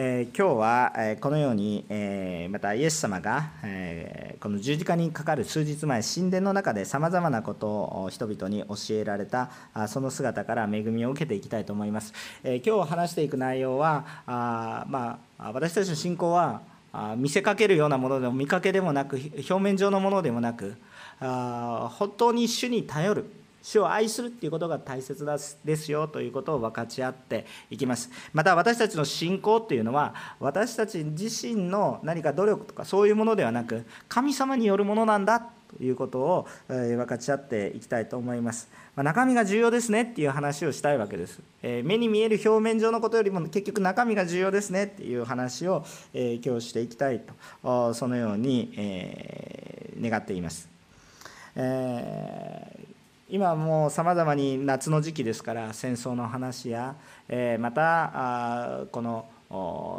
えー、今日は、え、このように、えー、またイエス様が、えー、この十字架にかかる数日前神殿の中でさまざまなことを人々に教えられたあその姿から恵みを受けていきたいと思います、えー、今日話していく内容はあ、まあ、私たちの信仰はあ見せかけるようなものでも見かけでもなく表面上のものでもなくあ本当に主に頼る。主を愛するっていうことが大切ですよということを分かち合っていきます。また私たちの信仰っていうのは私たち自身の何か努力とかそういうものではなく神様によるものなんだということを分かち合っていきたいと思います、まあ中身が重要ですねっていう話をしたいわけです、え目に見える表面上のことよりも結局中身が重要ですねっていう話を、え今日していきたいとそのように、え願っています、えー今もうさまざまに夏の時期ですから戦争の話や、えまたこの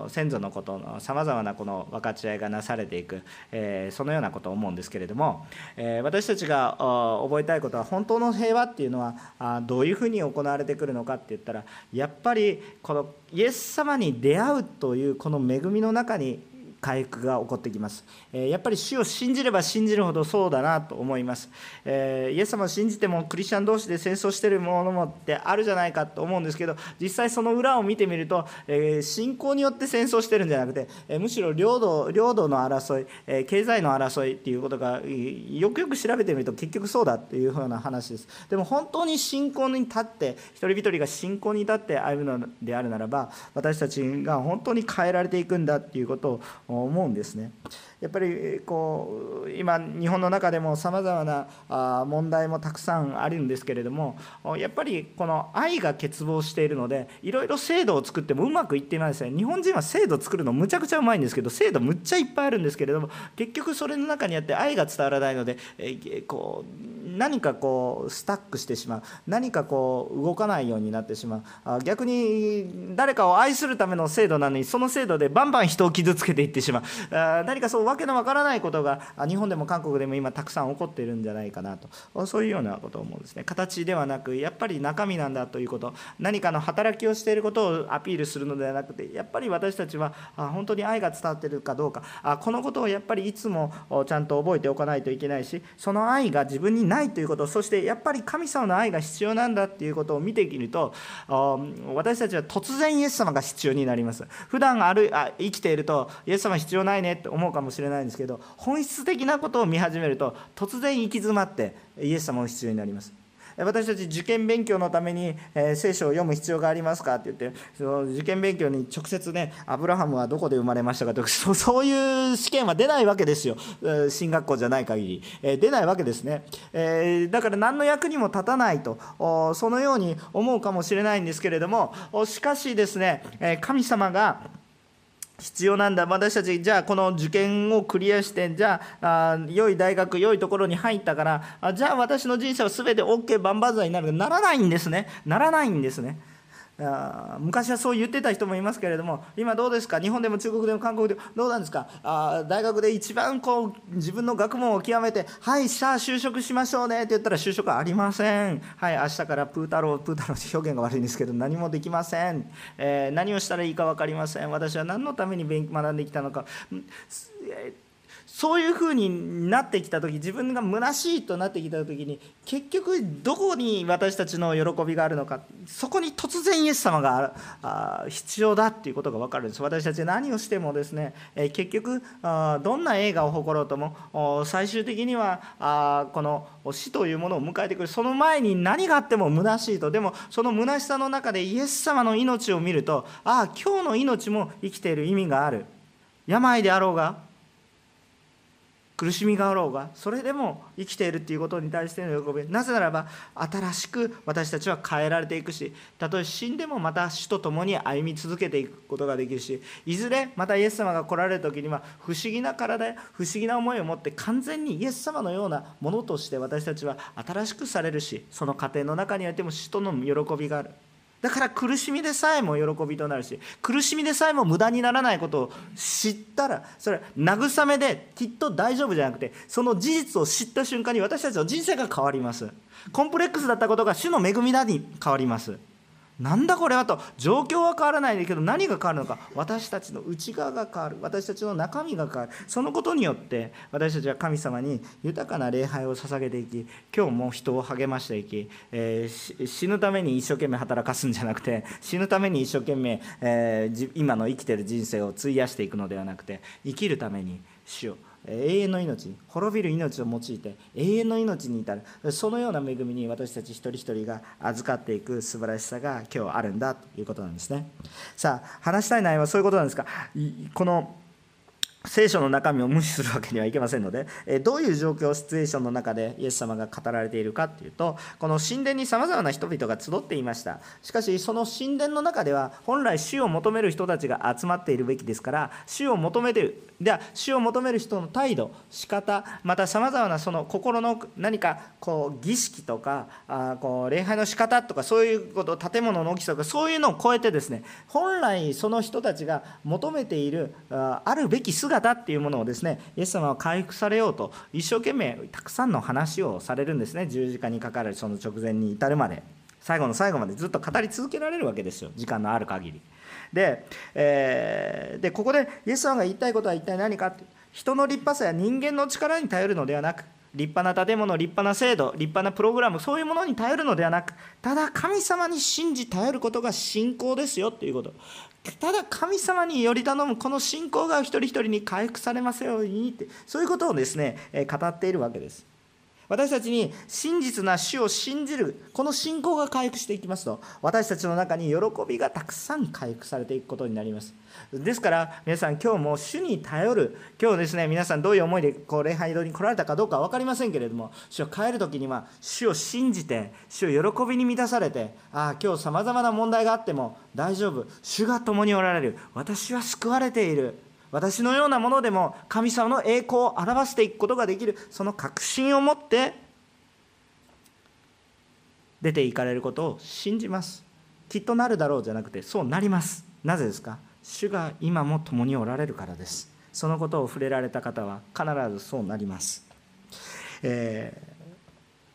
先祖のことのさまざまなこの分かち合いがなされていく、えそのようなことを思うんですけれども、え私たちが覚えたいことは本当の平和っていうのはどういうふうに行われてくるのかって言ったらやっぱりこのイエス様に出会うというこの恵みの中に回復が起こってきます。やっぱり主を信じれば信じるほどそうだなと思います。イエス様を信じてもクリスチャン同士で戦争してるものもってあるじゃないかと思うんですけど実際その裏を見てみると信仰によって戦争してるんじゃなくてむしろ領土領土の争い経済の争いっていうことがよくよく調べてみると結局そうだっていうふうな話です。でも本当に信仰に立って一人一人が信仰に立って歩むのであるならば私たちが本当に変えられていくんだっていうことを思うんですね。やっぱりこう今日本の中でもさまざまな問題もたくさんあるんですけれどもやっぱりこの愛が欠乏しているのでいろいろ制度を作ってもうまくいっていないですね日本人は制度作るのむちゃくちゃうまいんですけど制度むっちゃいっぱいあるんですけれども結局それの中にあって愛が伝わらないのでこう何かこうスタックしてしまう。何かこう動かないようになってしまう。逆に誰かを愛するための制度なのにその制度でバンバン人を傷つけていってしまう。あ何かそうわけのわからないことが日本でも韓国でも今たくさん起こっているんじゃないかなと。そういうようなことを思うんですね。形ではなくやっぱり中身なんだということ。何かの働きをしていることをアピールするのではなくてやっぱり私たちは本当に愛が伝わっているかどうか。このことをやっぱりいつもちゃんと覚えておかないといけないしその愛が自分にないということそしてやっぱり神様の愛が必要なんだっていうことを見てみると私たちは突然イエス様が必要になります。普段あるあ生きているとイエス様必要ないねって思うかもしれないんですけど本質的なことを見始めると突然行き詰まってイエス様も必要になります。私たち受験勉強のために、え、聖書を読む必要がありますかって言ってその受験勉強に直接ねアブラハムはどこで生まれましたかとか そういう試験は出ないわけですよ。進学校じゃない限り、え、出ないわけですね、え、だから何の役にも立たないとそのように思うかもしれないんですけれどもしかしですね神様が必要なんだ。私たちじゃあこの受験をクリアしてじゃああ良い大学良いところに入ったからあじゃあ私の人生は全て OK 万々歳になる。ならないんですね。ならないんですね。あ昔はそう言ってた人もいますけれども今どうですか？日本でも中国でも韓国でもどうなんですか？あ大学で一番こう自分の学問を極めてはいさあ就職しましょうねって言ったら就職ありません。はい明日からプー太郎プー太郎表現が悪いんですけど何もできません、えー、何をしたらいいか分かりません。私は何のために勉学んできたのか、えーそういうふうになってきた時自分が虚しいとなってきた時に結局どこに私たちの喜びがあるのかそこに突然イエス様があ必要だっていうことが分かるんです。私たち何をしてもですね結局どんな映画を誇ろうとも最終的にはこの死というものを迎えてくる。その前に何があっても虚しいと。でもその虚しさの中でイエス様の命を見るとああ今日の命も生きている意味がある。病であろうが苦しみがあろうがそれでも生きているっていうことに対しての喜びなぜならば新しく私たちは変えられていくしたとえ死んでもまた死と共に歩み続けていくことができるしいずれまたイエス様が来られる時には不思議な体不思議な思いを持って完全にイエス様のようなものとして私たちは新しくされるしその過程の中においても死との喜びがある。だから苦しみでさえも喜びとなるし苦しみでさえも無駄にならないことを知ったらそれは慰めできっと大丈夫じゃなくてその事実を知った瞬間に私たちの人生が変わります。コンプレックスだったことが主の恵みだに変わります。なんだこれはと。状況は変わらないけど何が変わるのか。私たちの内側が変わる。私たちの中身が変わる。そのことによって私たちは神様に豊かな礼拝を捧げていき今日も人を励ましていき、えー、死ぬために一生懸命働かすんじゃなくて死ぬために一生懸命、えー、今の生きてる人生を費やしていくのではなくて生きるために主を永遠の命滅びる命を用いて永遠の命に至る。そのような恵みに私たち一人一人が預かっていく素晴らしさが今日あるんだということなんですね。さあ話したい内容はそういうことなんですがこの聖書の中身を無視するわけにはいけませんので、どういう状況、シチュエーションの中でイエス様が語られているかというと、この神殿にさまざまな人々が集っていました。しかし、その神殿の中では、本来主を求める人たちが集まっているべきですから、主を求めてる、では、主を求める人の態度、仕方、またさまざまなその心の何かこう儀式とか、あこう礼拝の仕方とか、そういうこと、建物の大きさとか、そういうのを超えてですね、本来その人たちが求めているあるべき姿姿っていうものをですねイエス様は回復されようと一生懸命たくさんの話をされるんですね。十字架にかかるその直前に至るまで。最後の最後までずっと語り続けられるわけですよ。時間のある限り。で,、えー、でここでイエス様が言いたいことは一体何かって。人の立派さや人間の力に頼るのではなく立派な建物立派な制度立派なプログラムそういうものに頼るのではなくただ神様に信じ頼ることが信仰ですよということ。ただ神様により頼むこの信仰が一人一人に回復されますようにってそういうことをですね語っているわけです。私たちに真実な主を信じるこの信仰が回復していきますと私たちの中に喜びがたくさん回復されていくことになります。ですから皆さん今日も主に頼る。今日ですね皆さんどういう思いでこう礼拝堂に来られたかどうか分かりませんけれども主を帰る時には主を信じて主を喜びに満たされてああ今日さまざまな問題があっても大丈夫。主が共におられる。私は救われている。私のようなものでも神様の栄光を表していくことができるその確信を持って出ていかれることを信じます。きっとなるだろうじゃなくてそうなります。なぜですか？主が今も共におられるからです。そのことを触れられた方は必ずそうなります、えー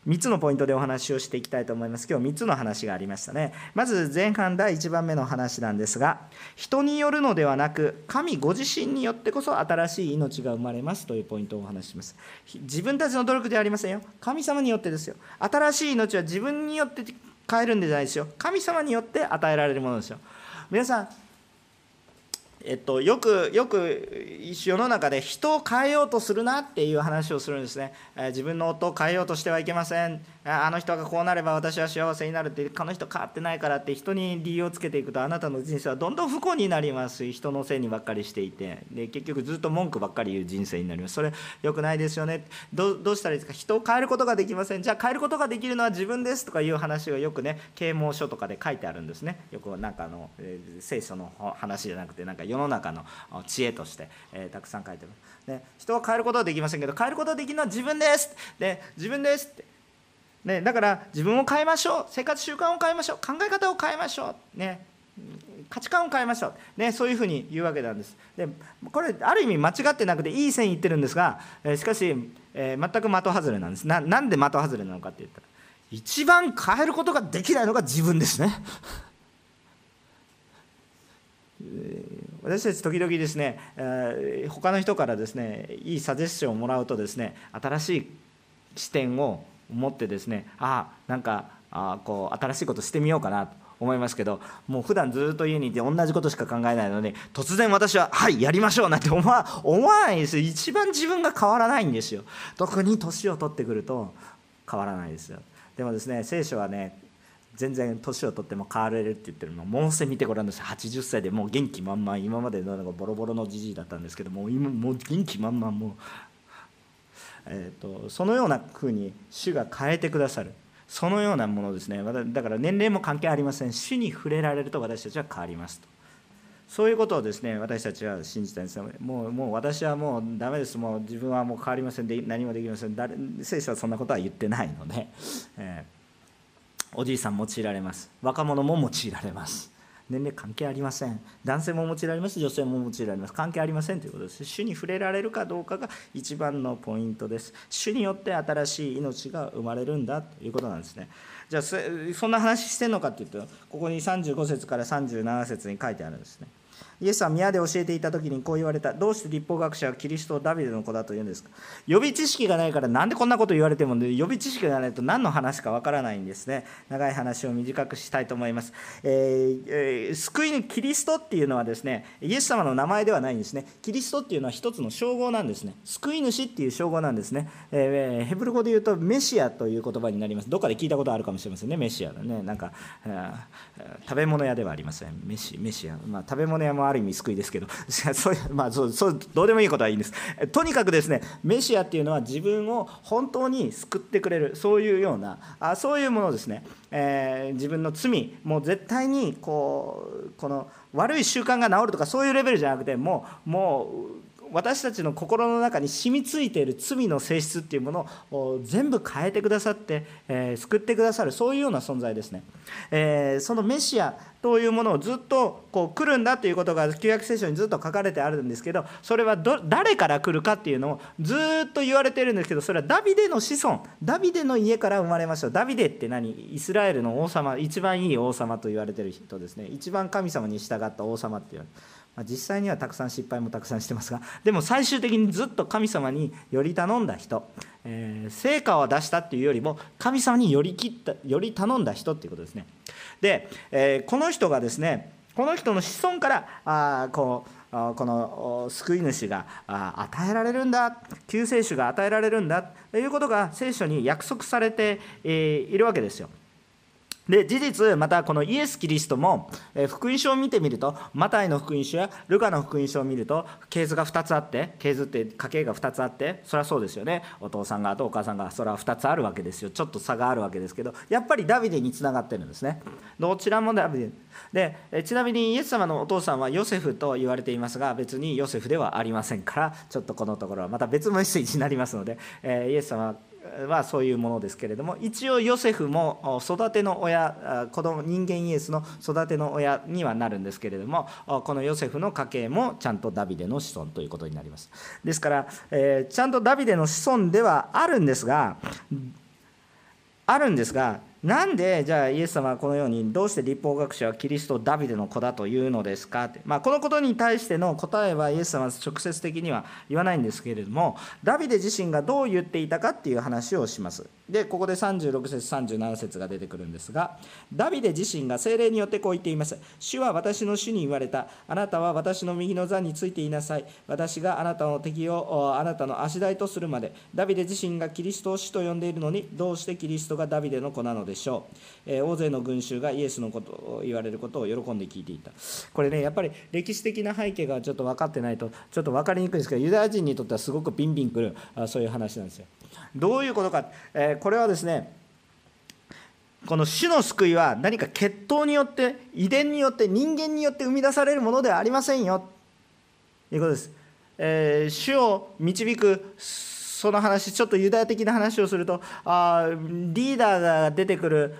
3つのポイントでお話をしていきたいと思います。今日3つの話がありましたね。まず前半第1番目の話なんですが、人によるのではなく、神ご自身によってこそ新しい命が生まれますというポイントをお話しします。自分たちの努力ではありませんよ。神様によってですよ。新しい命は自分によって変えるんじゃないですよ。神様によって与えられるものですよ。皆さん、えっと、よくよく世の中で人を変えようとするなっていう話をするんですね、え自分の夫を変えようとしてはいけません。あの人がこうなれば私は幸せになるってこの人変わってないからって人に理由をつけていくとあなたの人生はどんどん不幸になります。人のせいにばっかりしていて。で結局ずっと文句ばっかり言う人生になります。それ良くないですよね。どうしたらいいですか？人を変えることができません。じゃあ変えることができるのは自分ですとかいう話がよくね啓蒙書とかで書いてあるんですね。よくなんかあの、えー、聖書の話じゃなくてなんか世の中の知恵として、えー、たくさん書いてます、ね、人を変えることはできませんけど変えることができるのは自分です。で自分ですって。ね、だから自分を変えましょう。生活習慣を変えましょう。考え方を変えましょう、ね、価値観を変えましょう、ね、そういうふうに言うわけなんです。でこれある意味間違ってなくていい線いってるんですが、えしかし、えー、全く的外れなんです。ななんで的外れなのかって言ったら一番変えることができないのが自分ですね。私たち時々ですね、えー、他の人からですねいいサジェスションをもらうとですね新しい視点を持ってですねああなんかあこう新しいことしてみようかなと思いますけどもう普段ずっと家にいて同じことしか考えないので突然私は「はいやりましょう」なんて思わ思わないですよ。一番自分が変わらないんですよ。特に年を取ってくると変わらないですよ。でもですね聖書はね全然年を取っても変われるって言ってるのモーセ見てごらんなさい。80歳でもう元気満々。今までのなんかボロボロのじじいだったんですけども今もう元気満々もう。えーと、そのようなふうに主が変えてくださる。そのようなものですね。だから年齢も関係ありません。主に触れられると私たちは変わりますと。そういうことをですね私たちは信じたんですもうもう私はもうダメです。もう自分はもう変わりません。で何もできません。誰聖書はそんなことは言ってないので、えー、おじいさん用いられます。若者も用いられます。年齢関係ありません。男性も用いられます。女性も用いられます。関係ありませんということです。主に触れられるかどうかが一番のポイントです。主によって新しい命が生まれるんだということなんですね。じゃあそんな話してんのかっていうとここに35節から37節に書いてあるんですね。イエスは宮で教えていた時にこう言われた。どうして立法学者はキリストをダビデの子だと言うんですか？予備知識がないからなんでこんなこと言われても予備知識がないと何の話かわからないんですね。長い話を短くしたいと思います、えーえー、救いのキリストっていうのはですねイエス様の名前ではないんですね。キリストっていうのは一つの称号なんですね。救い主っていう称号なんですね、えー、ヘブル語で言うとメシアという言葉になります。どっかで聞いたことあるかもしれませんね。メシアねなんか食べ物屋ではありません。メシメシア、まあ、食べ物屋もある意味救いですけど。そういうまあそうそうどうでもいいことはいいんです。とにかくですねメシアっていうのは自分を本当に救ってくれるそういうようなあそういうものですね、えー、自分の罪もう絶対にこうこの悪い習慣が治るとかそういうレベルじゃなくてもうもう私たちの心の中に染みついている罪の性質っていうものを全部変えてくださって、えー、救ってくださるそういうような存在ですね、えー、そのメシアというものをずっとこう来るんだということが旧約聖書にずっと書かれてあるんですけどそれは誰から来るかっていうのをずっと言われてるんですけどそれはダビデの子孫ダビデの家から生まれました。ダビデって何？イスラエルの王様一番いい王様と言われてる人ですね。一番神様に従った王様っていうまあ、実際にはたくさん失敗もたくさんしてますがでも最終的にずっと神様により頼んだ人、えー、成果を出したっていうよりも神様により切ったより頼んだ人っていうことですねで、えー、この人がですねこの人の子孫からあこうこの救い主が与えられるんだ救世主が与えられるんだということが聖書に約束されているわけですよ。で事実またこのイエス・キリストも、え福音書を見てみるとマタイの福音書やルカの福音書を見ると系図が2つあって系図って家系が2つあってそれはそうですよね。お父さん側とお母さんがそれは2つあるわけですよ。ちょっと差があるわけですけどやっぱりダビデにつながってるんですね。どちらもダビデ。でえちなみにイエス様のお父さんはヨセフと言われていますが別にヨセフではありませんからちょっとこのところはまた別のメッセージになりますので、えイエス様はそういうものですけれども一応ヨセフも育ての親子供人間イエスの育ての親にはなるんですけれどもこのヨセフの家系もちゃんとダビデの子孫ということになります。ですから、えー、ちゃんとダビデの子孫ではあるんですがあるんですがなんでじゃあイエス様はこのようにどうして立法学者はキリストダビデの子だというのですか？って、まあ、このことに対しての答えはイエス様は直接的には言わないんですけれどもダビデ自身がどう言っていたかっていう話をします。でここで36節37節が出てくるんですがダビデ自身が精霊によってこう言っています。主は私の主に言われた。あなたは私の右の座についていなさい。私があなたの敵をあなたの足台とするまでダビデ自身がキリストを主と呼んでいるのにどうしてキリストがダビデの子なのでしょう、えー、大勢の群衆がイエスのことを言われることを喜んで聞いていた。これねやっぱり歴史的な背景がちょっと分かってないとちょっと分かりにくいんですけどユダヤ人にとってはすごくビンビンくるあそういう話なんですよ。どういうことか、えこれはですねこの死の救いは何か血統によって遺伝によって人間によって生み出されるものではありませんよ。ということです、えー、主を導くその話ちょっとユダヤ的な話をするとあリーダーが出てくる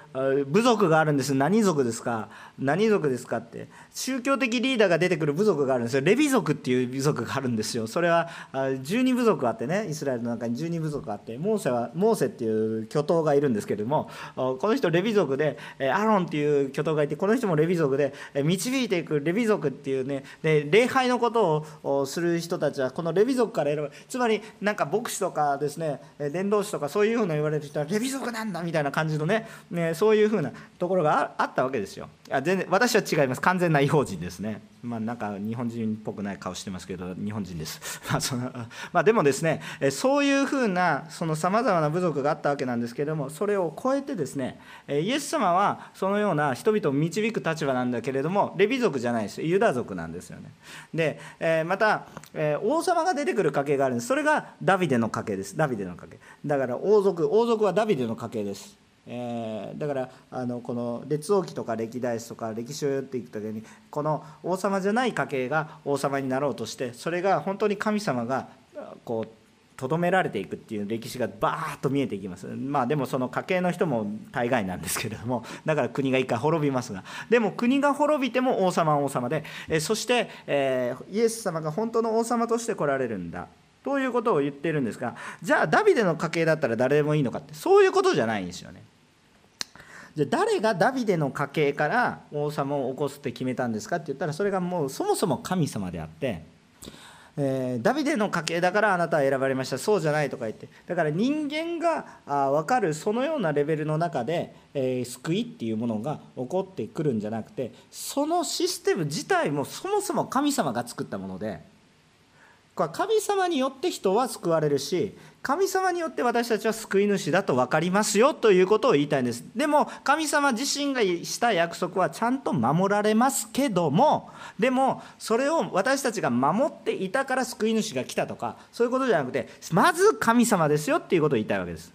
部族があるんです。何族ですか？何族ですかって。宗教的リーダーが出てくる部族があるんですよ。レビ族っていう部族があるんですよ。それは12部族あってね。イスラエルの中に12部族あって。モーセはモーセっていう巨頭がいるんですけれどもこの人レビ族でアロンっていう巨頭がいてこの人もレビ族で導いていくレビ族っていうねで礼拝のことをする人たちはこのレビ族から選ぶ。つまりなんか牧師とかですね伝道師とかそういうふうな言われる人はレビ族なんだみたいな感じのねねそういうふうなところがあったわけですよ。全然私は違います完全な違法人ですね。まあ、なんか日本人っぽくない顔してますけど日本人です。まあそのまあ、でもですねそういうふうなさまざまな部族があったわけなんですけれどもそれを超えてですねイエス様はそのような人々を導く立場なんだけれどもレビ族じゃないですユダ族なんですよね。で、えまた、え王様が出てくる家系があるんですそれがダビデの家系ですダビデの家系だから王族王族はダビデの家系です。えー、だからあのこの列王記とか歴代史とか歴史を読っていく時にこの王様じゃない家系が王様になろうとしてそれが本当に神様がこうとどめられていくっていう歴史がバーッと見えていきます。まあでもその家系の人も大概なんですけれどもだから国が一回滅びますがでも国が滅びても王様は王様でえそして、えー、イエス様が本当の王様として来られるんだ。ということを言ってるんですがじゃあダビデの家系だったら誰でもいいのかってそういうことじゃないんですよね。じゃ誰がダビデの家系から王様を起こすって決めたんですかって言ったらそれがもうそもそも神様であってえー、ダビデの家系だからあなたは選ばれました。そうじゃないとか言って。だから人間があ分かるそのようなレベルの中で、えー、救いっていうものが起こってくるんじゃなくてそのシステム自体もそもそも神様が作ったもので神様によって人は救われるし神様によって私たちは救い主だと分かりますよということを言いたいんです。でも神様自身がした約束はちゃんと守られますけどもでもそれを私たちが守っていたから救い主が来たとかそういうことじゃなくてまず神様ですよっていうことを言いたいわけです。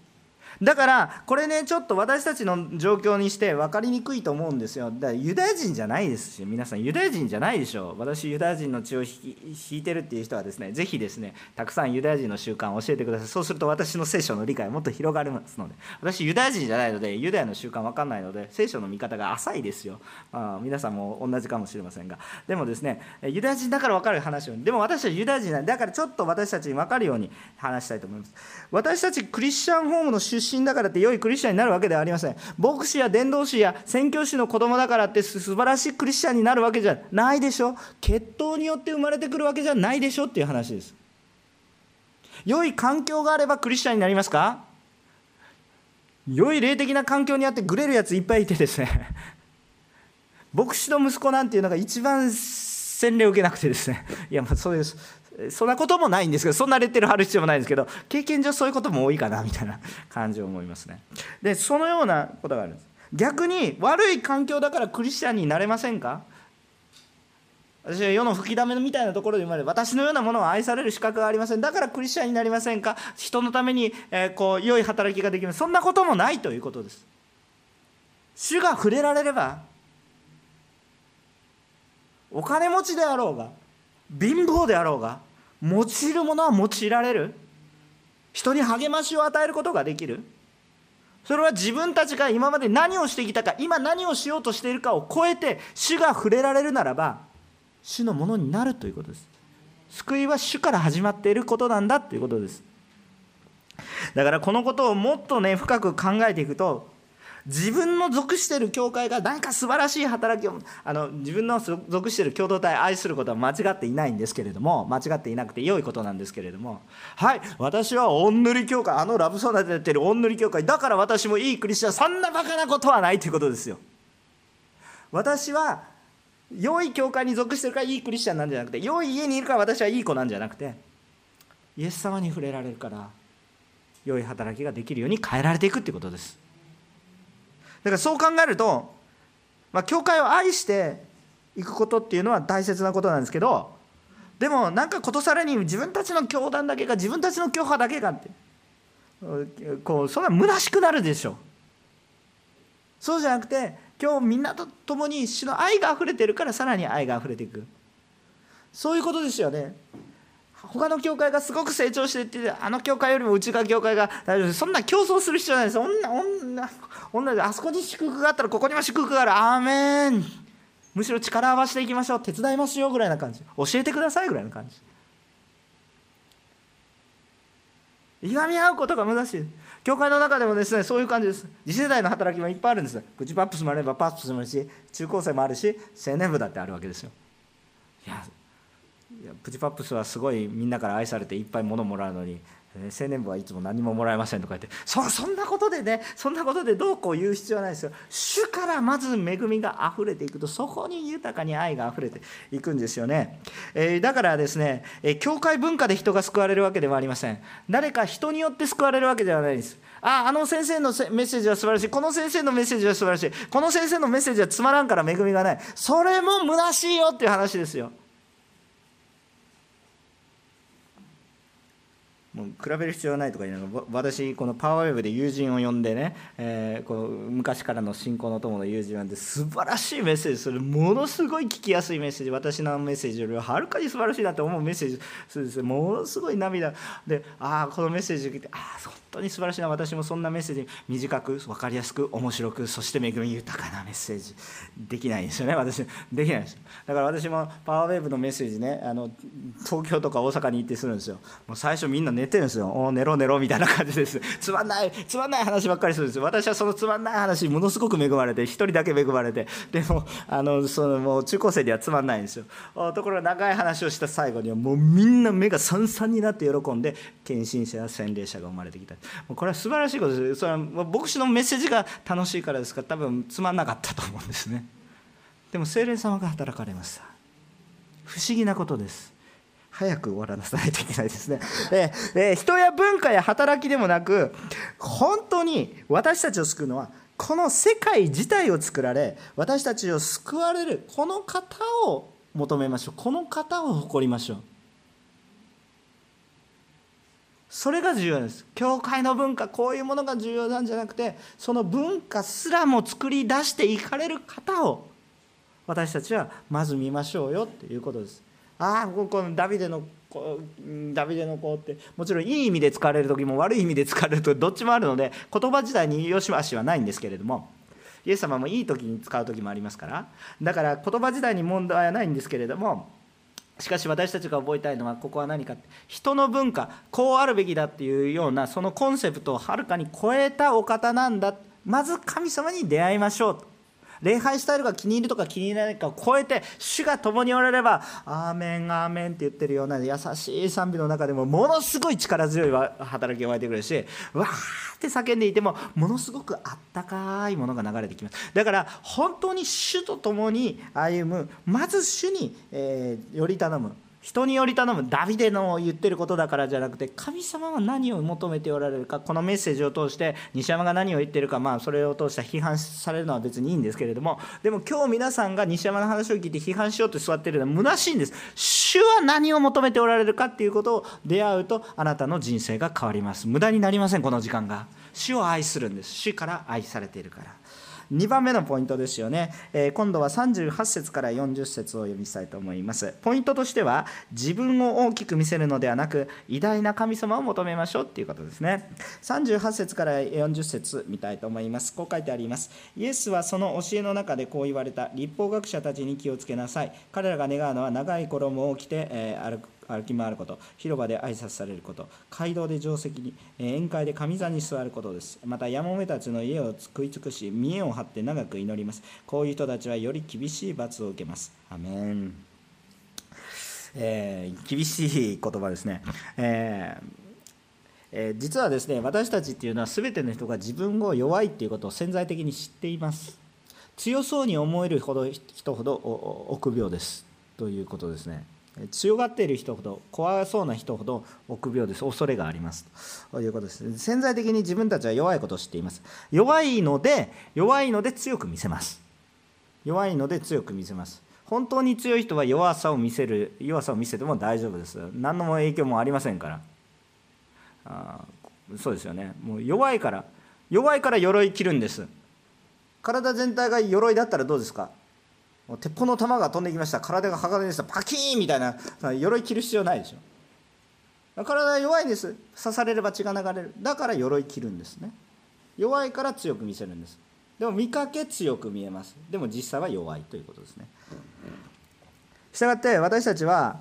だからこれねちょっと私たちの状況にして分かりにくいと思うんですよ。だからユダヤ人じゃないですし皆さんユダヤ人じゃないでしょう。私ユダヤ人の血を引いてるっていう人はですねぜひですねたくさんユダヤ人の習慣を教えてください。そうすると私の聖書の理解もっと広がりますので。私ユダヤ人じゃないのでユダヤの習慣分かんないので聖書の見方が浅いですよ、まあ、皆さんも同じかもしれませんが。でもですねユダヤ人だから分かる話をでも私はユダヤ人なんだからちょっと私たちに分かるように話したいと思います。私たちクリスチャンホームの出身だからって良いクリスチャンになるわけではありません。牧師や伝道師や宣教師の子供だからって素晴らしいクリスチャンになるわけじゃないでしょ。血統によって生まれてくるわけじゃないでしょっていう話です。良い環境があればクリスチャンになりますか？良い霊的な環境にあってグレるやついっぱいいてですね。牧師の息子なんていうのが一番洗礼を受けなくてですね。いやまあそういうそんなこともないんですけどそんなレッテル貼る必要もないんですけど経験上そういうことも多いかなみたいな感じを思いますね。でそのようなことがあるんです。逆に悪い環境だからクリスチャンになれませんか？私は世の吹きだめみたいなところで生まれ私のようなものは愛される資格がありません。だからクリスチャンになりませんか？人のために、えー、こう良い働きができます。そんなこともないということです。主が触れられればお金持ちであろうが貧乏であろうが用いるものは用いられる？人に励ましを与えることができる？それは自分たちが今まで何をしてきたか今何をしようとしているかを超えて主が触れられるならば主のものになるということです。救いは主から始まっていることなんだということです。だからこのことをもっとね深く考えていくと自分の属してる教会が何か素晴らしい働きをあの自分の属してる共同体愛することは間違っていないんですけれども間違っていなくて良いことなんですけれども。はい。私はおんぬり教会あのラブソーナでやってるおんぬり教会だから私もいいクリスチャンそんなバカなことはないということですよ。私は良い教会に属してるからいいクリスチャンなんじゃなくて良い家にいるから私はいい子なんじゃなくてイエス様に触れられるから良い働きができるように変えられていくっていうことです。だからそう考えると、まあ、教会を愛していくことっていうのは大切なことなんですけどでもなんかことさらに自分たちの教団だけが自分たちの教派だけがってこうそんな虚しくなるでしょ。そうじゃなくて今日みんなと共に主の愛があふれてるからさらに愛があふれていく。そういうことですよね。他の教会がすごく成長していってあの教会よりもうちが教会が大丈夫。そんな競争する必要ないです。女女女あそこに祝福があったらここにも祝福がある。アーメン。むしろ力を合わせていきましょう。手伝いますよぐらいな感じ。教えてくださいぐらいな感じ。いがみ合うことが難しい。教会の中でもですねそういう感じです。次世代の働きもいっぱいあるんです。プチパップスもあればパップスもあるし中高生もあるし青年部だってあるわけですよ。いやいやプチパップスはすごいみんなから愛されていっぱい物もらうのに青年部はいつも何ももらえませんとか言ってそそんなことでねそんなことでどうこう言う必要はないですよ。主からまず恵みがあふれていくとそこに豊かに愛があふれていくんですよね、えー、だからですね、えー、教会文化で人が救われるわけではありません。誰か人によって救われるわけではないです。ああの先生のメッセージは素晴らしい。この先生のメッセージは素晴らしい。この先生のメッセージはつまらんから恵みがない。それも虚しいよっていう話ですよ。もう比べる必要はないとか言いながら私このパワーウェブで友人を呼んでね、えー、こう昔からの信仰の友の友人を呼んで素晴らしいメッセージするものすごい聞きやすいメッセージ私のメッセージよりはるかに素晴らしいなと思うメッセージするですものすごい涙。でああこのメッセージ聞いてああ本当に素晴らしいな。私もそんなメッセージ短く分かりやすく面白くそして恵み豊かなメッセージ。できないんですよね。私できないですだから私もパワーウェーブのメッセージねあの東京とか大阪に行ってするんですよ。もう最初みんな寝てるんですよ。お寝ろ寝ろみたいな感じです。つまんないつまんない話ばっかりするんです。よ私はそのつまんない話ものすごく恵まれて一人だけ恵まれて。でもあのそのもう中高生にはつまんないんですよ。ところが長い話をした最後にはもうみんな目がさんさんになって喜んで献身者や洗礼者が生まれてきた。もうこれは素晴らしいことです。それは牧師のメッセージが楽しいからですか。ら多分つまんなかったと思うんですね。でも精霊様が働かれました。不思議なことです。早く終わらなさないといけないですね。でで人や文化や働きでもなく本当に私たちを救うのはこの世界自体を作られ私たちを救われるこの方を求めましょう。この方を誇りましょう。それが重要です。教会の文化こういうものが重要なんじゃなくてその文化すらも作り出していかれる方を私たちはまず見ましょうよっていうことです。ああここのダビデのダビデの子ってもちろんいい意味で使われる時も悪い意味で使われるとどっちもあるので言葉自体によしあしはないんですけれどもイエス様もいい時に使う時もありますからだから言葉自体に問題はないんですけれどもしかし私たちが覚えたいのはここは何か人の文化こうあるべきだっていうようなそのコンセプトをはるかに超えたお方なんだ。まず神様に出会いましょう礼拝スタイルが気に入るとか気に入らないかを超えて主が共におられれば「アーメンアーメン」って言ってるような優しい賛美の中でもものすごい力強い働きが湧いてくるしわーって叫んでいてもものすごくあったかいものが流れてきます。だから本当に主と共に歩むまず主に、え、より頼む。人により頼むダビデの言ってることだからじゃなくて神様は何を求めておられるかこのメッセージを通して西山が何を言ってるかまあそれを通して批判されるのは別にいいんですけれどもでも今日皆さんが西山の話を聞いて批判しようと座ってるのは虚しいんです。主は何を求めておられるかっていうことを出会うとあなたの人生が変わります。無駄になりませんこの時間が。主を愛するんです。主から愛されているから。2番目のポイントですよね、えー、今度は38節から40節を読みしたいと思います。ポイントとしては自分を大きく見せるのではなく偉大な神様を求めましょうっていうことですね。38節から40節見たいと思います。こう書いてあります。イエスはその教えの中でこう言われた。立法学者たちに気をつけなさい。彼らが願うのは長い衣を着て、えー、歩き回ること広場で挨拶されること街道で定石に宴会で上座に座ることです。またやもめたちの家を食い尽くし見栄を張って長く祈ります。こういう人たちはより厳しい罰を受けます。アメン、えー、厳しい言葉ですね、えーえー、実はですね私たちっていうのは全ての人が自分を弱いっていうことを潜在的に知っています。強そうに思えるほど人ほど臆病です。ということですね。強がっている人ほど怖そうな人ほど臆病です。恐れがあります。ということです潜在的に自分たちは弱いことを知っています。弱いので弱いので強く見せます。弱いので強く見せます。本当に強い人は弱さを見せる弱さを見せても大丈夫です。何の影響もありませんから。あそうですよね。もう弱いから弱いから鎧着るんです。体全体が鎧だったらどうですか？鉄砲の弾が飛んできました。体が鋼でした。パキーンみたいな鎧着る必要ないでしょ。体弱いんです。刺されれば血が流れる。だから鎧着るんですね。弱いから強く見せるんです。でも見かけ強く見えます。でも実際は弱いということですね。したがって私たちは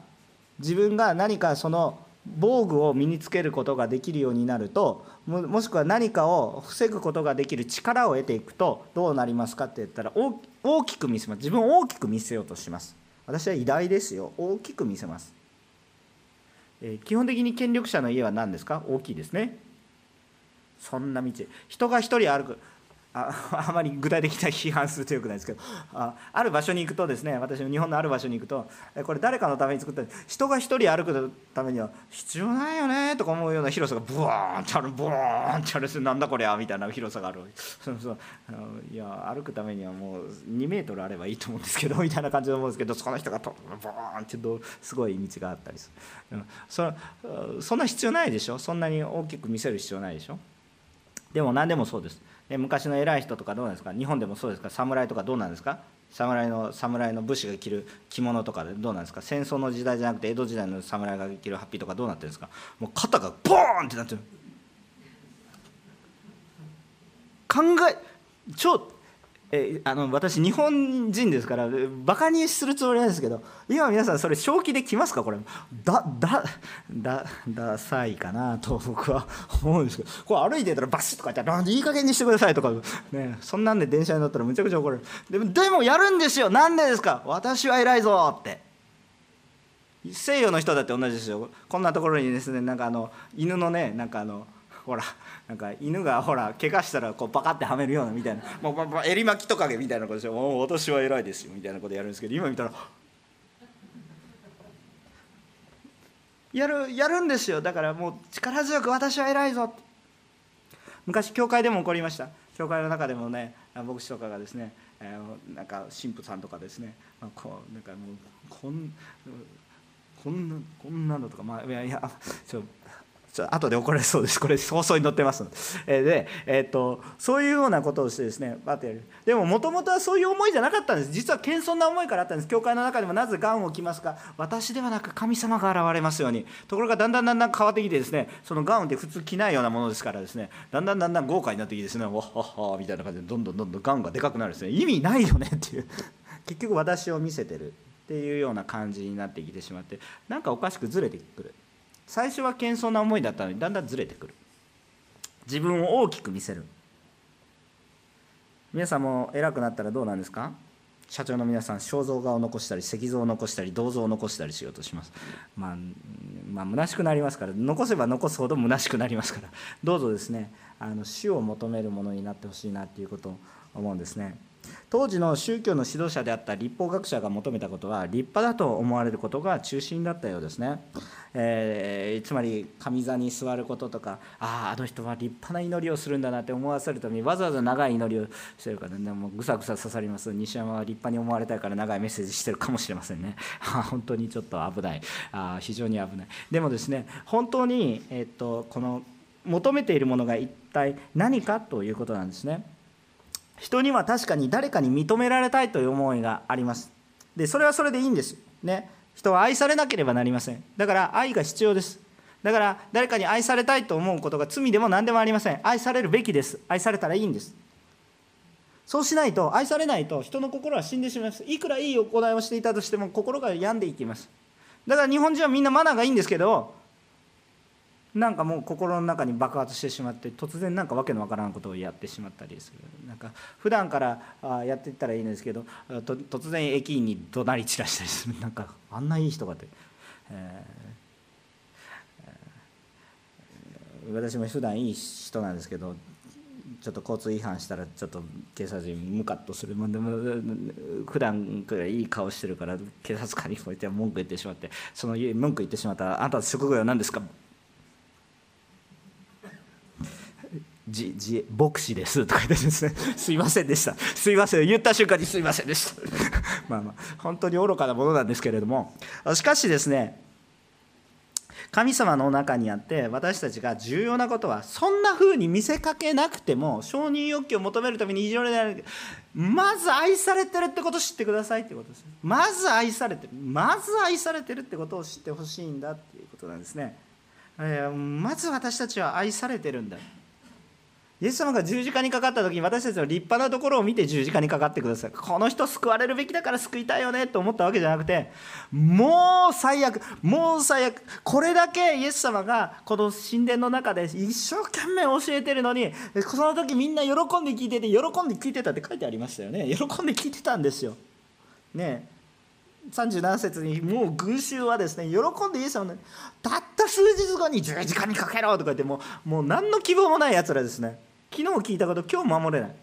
自分が何かその防具を身につけることができるようになるともしくは何かを防ぐことができる力を得ていくとどうなりますかって言ったら大きく見せます。自分を大きく見せようとします。私は偉大ですよ。大きく見せます、えー、基本的に権力者の家は何ですか？大きいですね。そんな道。人が1人歩く。あ あまり具体的な批判するとよくないですけどあある場所に行くとですね私も日本のある場所に行くとこれ誰かのために作った人が一人歩くためには必要ないよねとか思うような広さがブワーンってあるブワーンってあるなんだこれやみたいな広さがある。そうそう。あのいや歩くためにはもう2メートルあればいいと思うんですけど みたいな感じで思うんですけどそこの人がとブワーンってすごい道があったりする。そそんな必要ないでしょ？そんなに大きく見せる必要ないでしょ？でも何でもそうです。昔の偉い人とかどうなんですか？日本でもそうですか？侍とかどうなんですか？侍の侍の武士が着る着物とかでどうなんですか？戦争の時代じゃなくて江戸時代の侍が着るハッピーとかどうなってるんですか？もう肩がボーンってなってる。考え超えあの私日本人ですからバカにするつもりなんですけど今皆さんそれ正気で来ますかこれ。だだだダサいかなと僕は思うんですけど。これ歩いてたらバシッとか言ったら「いい加減にしてください」とか、ね、そんなんで電車に乗ったらむちゃくちゃ怒る。でもでもやるんですよ。なんでですか。私は偉いぞって。西洋の人だって同じですよ。こんなところにですねなんかあの犬のねなんかあのほらなんか犬がほら怪我したらこうバカってはめるようなみたいな。もう、ま襟巻きトカゲみたいなことでしょ。もう私は偉いですよみたいなことやるんですけど今見たら。やるやるんですよ。だからもう力強く私は偉いぞ。昔教会でも起こりました。教会の中でもね牧師とかがですね、えー、なんか神父さんとかですね、まあ、こうなんかもうこんこんなこんなのとかまあいやいやちょちょ後で怒られそうです。これ放送に載ってますので。で、えー、っとそういうようなことをしてですねバッてやる。でももともとはそういう思いじゃなかったんです。実は謙遜な思いからあったんです。教会の中でもなぜがんを着ますか。私ではなく神様が現れますように。ところがだんだんだんだん変わってきてですねそのガウンって普通着ないようなものですからですね。だんだんだんだん豪華になってきてですねわっはっはみたいな感じでどんどんどんどんガウンがでかくなるんですね。意味ないよねっていう。結局私を見せてるっていうような感じになってきてしまってなんかおかしくずれてくる。最初は謙遜な思いだったのにだんだんずれてくる。自分を大きく見せる。皆さんも偉くなったらどうなんですか？社長の皆さん肖像画を残したり石像を残したり銅像を残したりしようとします、まあ、まあ虚しくなりますから。残せば残すほど虚しくなりますから。どうぞですねあの死を求めるものになってほしいなっていうことを思うんですね。当時の宗教の指導者であった立法学者が求めたことは立派だと思われることが中心だったようですね、えー、つまり上座に座ることとかあああの人は立派な祈りをするんだなって思わせるためにわざわざ長い祈りをしてるからね。もうぐさぐさ刺さります。西山は立派に思われたいから長いメッセージしてるかもしれませんね。本当にちょっと危ない。あ非常に危ない。でもですね本当に、えー、っとこの求めているものが一体何かということなんですね。人には確かに誰かに認められたいという思いがあります。でそれはそれでいいんです。ね。人は愛されなければなりません。だから愛が必要です。だから誰かに愛されたいと思うことが罪でも何でもありません。愛されるべきです。愛されたらいいんです。そうしないと愛されないと人の心は死んでしまいます。いくらいい行いをしていたとしても心が病んでいきます。だから日本人はみんなマナーがいいんですけどなんかもう心の中に爆発してしまって突然なんかわけのわからんことをやってしまったりする。なんか普段からやっていったらいいんですけど突然駅員に怒鳴り散らしたりする。なんかあんないい人がって、えー、私も普段いい人なんですけどちょっと交通違反したらちょっと警察にムカッとするもんでも普段からいい顔してるから警察官にこうやって文句言ってしまってその文句言ってしまったら「あんた職業は何ですか?」じじ牧師ですとか言ってですね。すいませんでした。すいません。言った瞬間にすいませんでした。まあまあ本当に愚かなものなんですけれども。しかしですね神様の中にあって私たちが重要なことはそんな風に見せかけなくても承認欲求を求めるために異常になるまず愛されてるってことを知ってくださいってことです。まず愛されてる。まず愛されてるってことを知ってほしいんだっていうことなんですね。まず私たちは愛されてるんだ。イエス様が十字架にかかった時に私たちの立派なところを見て十字架にかかってください。この人救われるべきだから救いたいよねと思ったわけじゃなくてもう最悪もう最悪これだけイエス様がこの神殿の中で一生懸命教えてるのにその時みんな喜んで聞いてて喜んで聞いてたって書いてありましたよね。喜んで聞いてたんですよ。ね。37節にもう群衆はですね喜んでイエス様ねたった数日後に十字架にかけろとか言ってもうもう何の希望もないやつらですね。昨日聞いたこと今日守れない。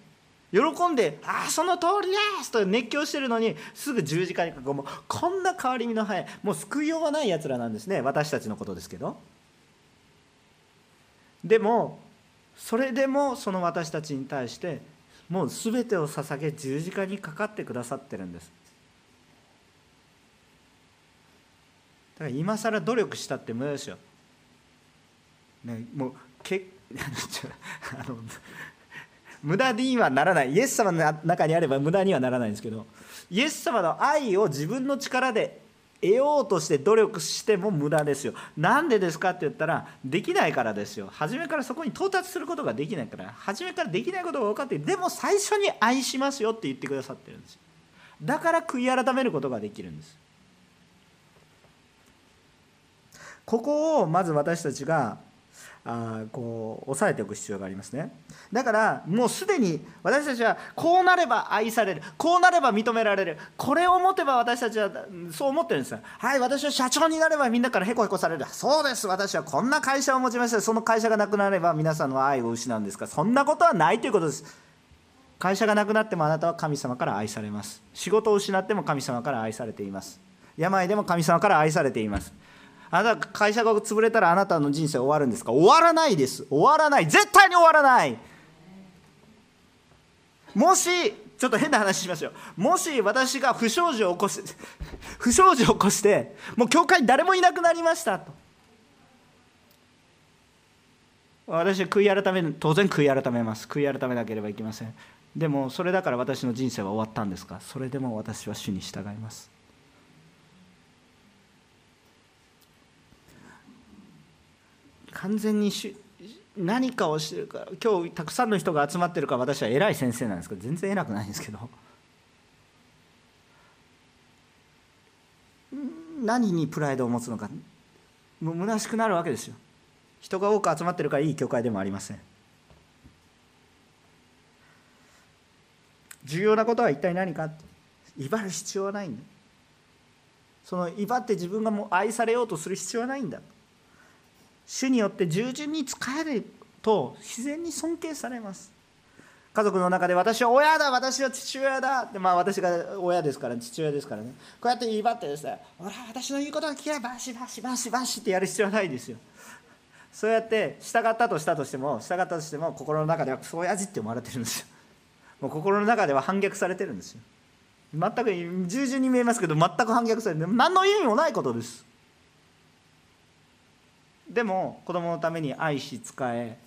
喜んで「ああその通りです!」と熱狂してるのにすぐ十字架にかかもうこんな変わり身の早いもう救いようがないやつらなんですね私たちのことですけど。でもそれでもその私たちに対してもう全てを捧げ十字架にかかってくださってるんです。だから今更努力したって無駄ですよ、ね、もうけあの無駄にはならないイエス様の中にあれば無駄にはならないんですけどイエス様の愛を自分の力で得ようとして努力しても無駄ですよ。なんでですかって言ったらできないからですよ。初めからそこに到達することができないから初めからできないことが分かってでも最初に愛しますよって言ってくださってるんですだから悔い改めることができるんですここをまず私たちがあこう抑えておく必要がありますね。だからもうすでに私たちはこうなれば愛される。こうなれば認められる。これを持てば私たちはそう思ってるんですよ。はい私は社長になればみんなからへこへこされる。そうです。私はこんな会社を持ちました。その会社がなくなれば皆さんの愛を失うんですか。そんなことはないということです。会社がなくなってもあなたは神様から愛されます。仕事を失っても神様から愛されています。病でも神様から愛されています。あなた会社が潰れたらあなたの人生終わるんですか？終わらないです。終わらない。絶対に終わらない。もしちょっと変な話しますよ。もし私が不祥事を起こし 不祥事を起こしてもう教会に誰もいなくなりましたと。私は悔い改め当然悔い改めます。悔い改めなければいけません。でもそれだから私の人生は終わったんですか？それでも私は主に従います。完全にし何かをしてるから今日たくさんの人が集まってるから私は偉い先生なんですけど全然偉くないんですけど。何にプライドを持つのかもう虚しくなるわけですよ。人が多く集まってるからいい教会でもありません。重要なことは一体何か威張る必要はないんだ。その威張って自分がもう愛されようとする必要はないんだ。主によって従順に仕えると自然に尊敬されます。家族の中で私は親だ私は父親だ。ってまあ私が親ですから父親ですからね。こうやって言い張ってですね。ほら私の言うことが聞けばバシバシバシバシってやる必要はないですよ。そうやって従ったとしたとしても従ったとしても心の中ではクソ親父って思われてるんですよ。もう心の中では反逆されてるんですよ。全く従順に見えますけど全く反逆されて何の意味もないことです。でも子供のために愛し仕え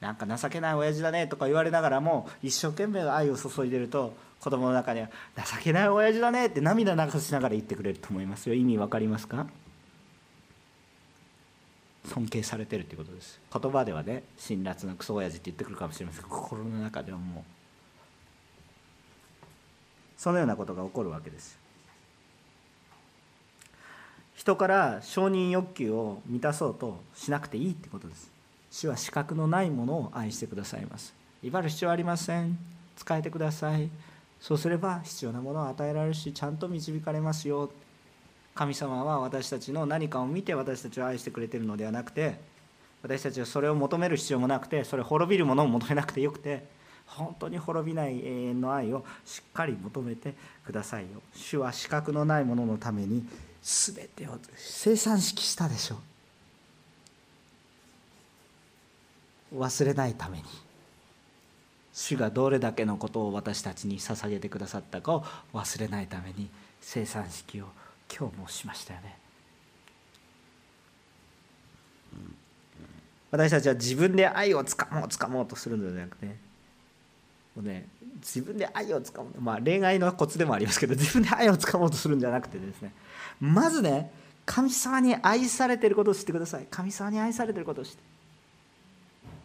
なんか情けない親父だねとか言われながらも一生懸命愛を注いでると子供の中には情けない親父だねって涙流しながら言ってくれると思いますよ。意味わかりますか？尊敬されてるっていうことです。言葉ではね辛辣なクソ親父って言ってくるかもしれません。が心の中ではもう。そのようなことが起こるわけです。人から承認欲求を満たそうとしなくていいってことです。主は資格のないものを愛してくださいます。威張る必要ありません。使えてください。そうすれば必要なものを与えられるしちゃんと導かれますよ。神様は私たちの何かを見て私たちを愛してくれているのではなくて私たちはそれを求める必要もなくてそれ滅びるものを求めなくてよくて本当に滅びない永遠の愛をしっかり求めてくださいよ。主は資格のないもののために全てを生産式したでしょう。忘れないために。主がどれだけのことを私たちに捧げてくださったかを忘れないために生産式を今日もしましたよね。私たちは自分で愛をつかもうつかもうとするのではなくてもうね自分で愛をつかもうまあ恋愛のコツでもありますけど自分で愛をつかもうとするんじゃなくてですね。まずね神様に愛されてることを知ってください。神様に愛されてることを知って。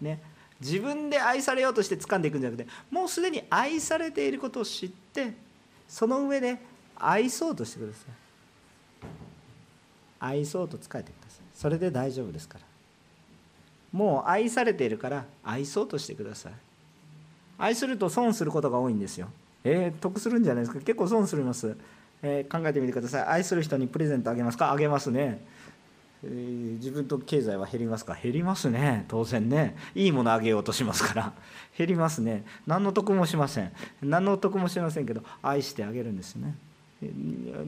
ね。自分で愛されようとして掴んでいくんじゃなくてもうすでに愛されていることを知ってその上で愛そうとしてください。愛そうと使えてください。それで大丈夫ですから。もう愛されているから愛そうとしてください。愛すると損することが多いんですよ。えー、得するんじゃないですか？結構損するます。えー、考えてみてください。愛する人にプレゼントあげますか？あげますね。えー、自分と経済は減りますか？減りますね。当然ね。いいものあげようとしますから。減りますね。何の得もしません。何の得もしませんけど愛してあげるんですね。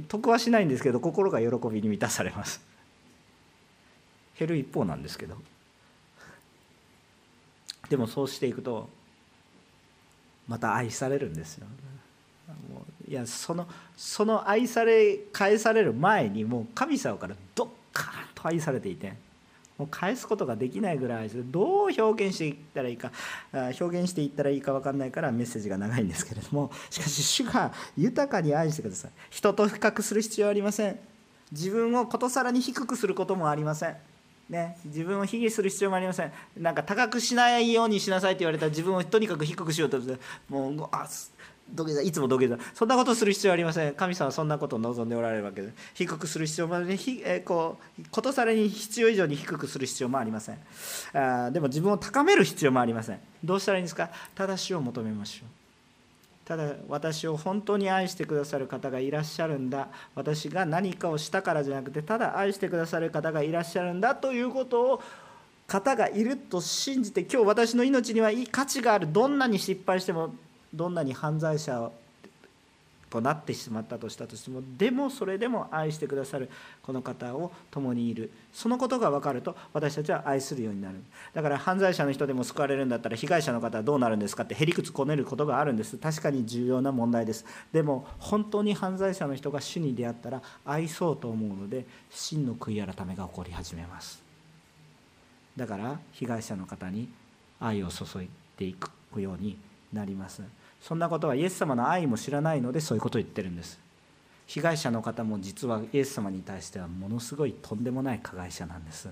得はしないんですけど心が喜びに満たされます。減る一方なんですけど。でもそうしていくとまた愛されるんですよ。いやそのその愛され返される前にもう神様からどっかーンと愛されていてもう返すことができないぐらいどう表現していったらいいか表現していったらいいか分かんないからメッセージが長いんですけれどもしかし主が豊かに愛してください。人と比較する必要はありません。自分をことさらに低くすることもありません。ね、自分を卑下する必要もありません。なんか高くしないようにしなさいって言われたら自分をとにかく低くしようともうあ土下座いつも土下座。そんなことする必要はありません。神様はそんなことを望んでおられるわけで低くする必要もあり、えこうことさらに必要以上に低くする必要もありません。あでも自分を高める必要もありません。どうしたらいいんですか？正しを求めましょう。ただ私を本当に愛してくださる方がいらっしゃるんだ。私が何かをしたからじゃなくてただ愛してくださる方がいらっしゃるんだということを方がいると信じて今日私の命にはいい価値がある。どんなに失敗してもどんなに犯罪者となってしまったとしたとしてもでもそれでも愛してくださるこの方を共にいる。そのことが分かると私たちは愛するようになる。だから犯罪者の人でも救われるんだったら被害者の方はどうなるんですかってへりくつこねることがあるんです。確かに重要な問題ですでも本当に犯罪者の人が主に出会ったら愛そうと思うので真の悔い改めが起こり始めます。だから被害者の方に愛を注いでいくようになります。そんなことはイエス様の愛も知らないのでそういうことを言ってるんです。被害者の方も実はイエス様に対してはものすごいとんでもない加害者なんです。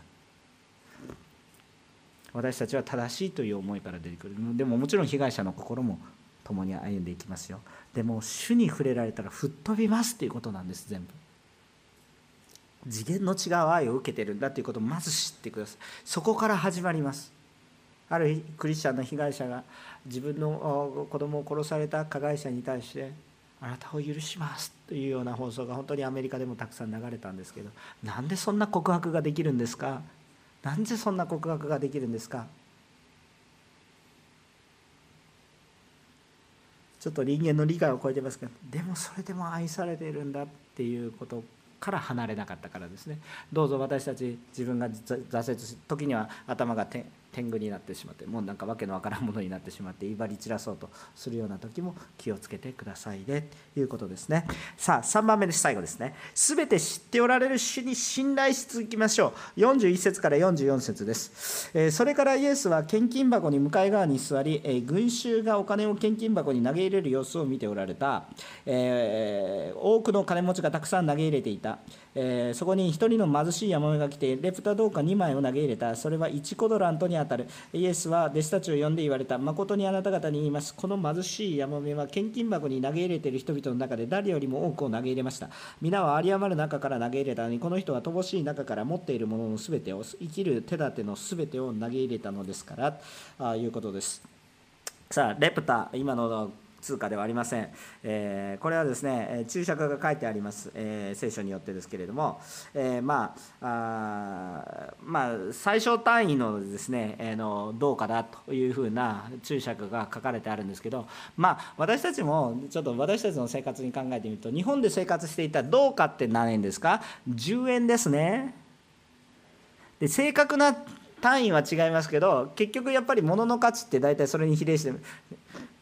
私たちは正しいという思いから出てくる。でももちろん被害者の心も共に歩んでいきますよ。でも主に触れられたら吹っ飛びますっていうことなんです全部。次元の違う愛を受けてるんだということをまず知ってください。そこから始まります。あるクリスチャンの被害者が自分の子供を殺された加害者に対してあなたを許しますというような放送が本当にアメリカでもたくさん流れたんですけどなんでそんな告白ができるんですか？なんでそんな告白ができるんですか？ちょっと人間の理解を超えてますけどでもそれでも愛されているんだっていうことから離れなかったからですねどうぞ私たち自分が挫折時には頭がて天狗になってしまってもうなんかわけのわからんものになってしまって威張り散らそうとするような時も気をつけてくださいね。ということですね。さあ3番目です最後ですね。全て知っておられる主に信頼し続きましょう。41節から44節です、えそれからイエスは献金箱に向かい側に座り、え群衆がお金を献金箱に投げ入れる様子を見ておられた、えー、多くの金持ちがたくさん投げ入れていた、えー、そこに一人の貧しい山目が来てレプタ銅貨2枚を投げ入れた。それは1コドラントにあたる。イエスは弟子たちを呼んで言われた。誠にあなた方に言います。この貧しいヤモメは献金箱に投げ入れている人々の中で誰よりも多くを投げ入れました。皆は有り余る中から投げ入れたのにこの人は乏しい中から持っているものの全てを生きる手立ての全てを投げ入れたのですから。あいうことです。さあレプタ今の通貨ではありません、えー、これはですね注釈が書いてあります、えー、聖書によってですけれども、えー、まああまあ最小単位のですね、えー、のどうかだというふうな注釈が書かれてあるんですけど。まあ私たちもちょっと私たちの生活に考えてみると日本で生活していたどうかって何円ですか？10円ですね。で正確な単位は違いますけど結局やっぱり物の価値って大体それに比例して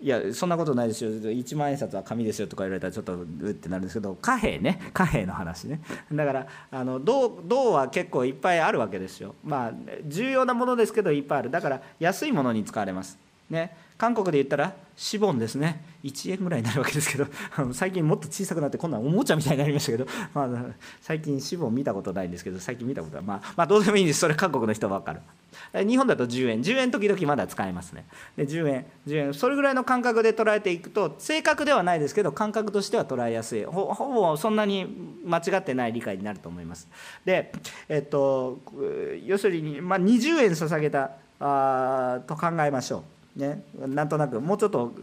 いやそんなことないですよ。1万円札は紙ですよとか言われたらちょっとうってなるんですけど貨幣ね。貨幣の話ね。だからあの銅銅は結構いっぱいあるわけですよ。まあ重要なものですけどいっぱいある。だから安いものに使われます。ね。韓国で言ったらシボンですね。1円ぐらいになるわけですけど 最近もっと小さくなって今度はおもちゃみたいになりましたけど、まあ、最近シボン見たことないんですけど最近見たことは、まあ、まあどうでもいいんです。それ韓国の人は分かる。日本だと10円。10円時々まだ使えますね。で10円10円。それぐらいの感覚で捉えていくと正確ではないですけど感覚としては捉えやすい。ほぼそんなに間違ってない理解になると思います。でえっと要するに、まあ、20円捧げたあと考えましょう。ね、なんとなくもうちょっと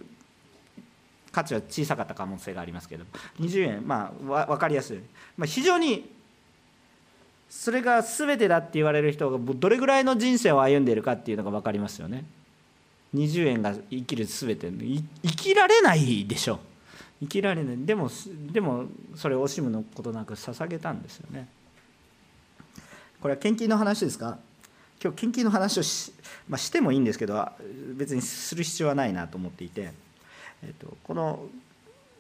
価値は小さかった可能性がありますけど20円まあ分かりやすい、まあ、非常にそれが全てだって言われる人がどれぐらいの人生を歩んでいるかっていうのが分かりますよね。20円が生きる全て。生きられないでしょ生きられない。でもでもそれを惜しむのことなく捧げたんですよね。これは献金の話ですか？今日献金の話をし,、まあ、してもいいんですけど別にする必要はないなと思っていて、えっと、この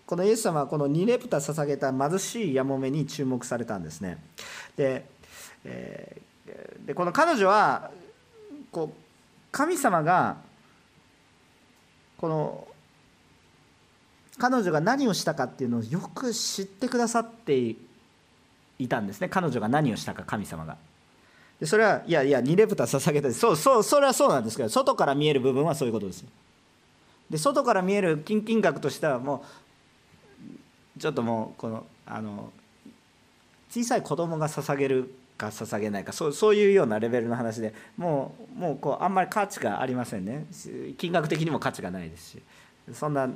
このイエス様はこの2レプタ捧げた貧しいやもめに注目されたんですねで,、えー、でこの彼女はこう神様がこの彼女が何をしたかっていうのをよく知ってくださっていたんですね彼女が何をしたか神様が。でそれはいやいや2レプタ捧げたそうそうそれはそうなんですけど外から見える部分はそういうことです。で外から見える金金額としてはもうちょっともうこのあの小さい子供が捧げるか捧げないかそうそういうようなレベルの話でもうもうこうあんまり価値がありませんね。金額的にも価値がないですし。そんな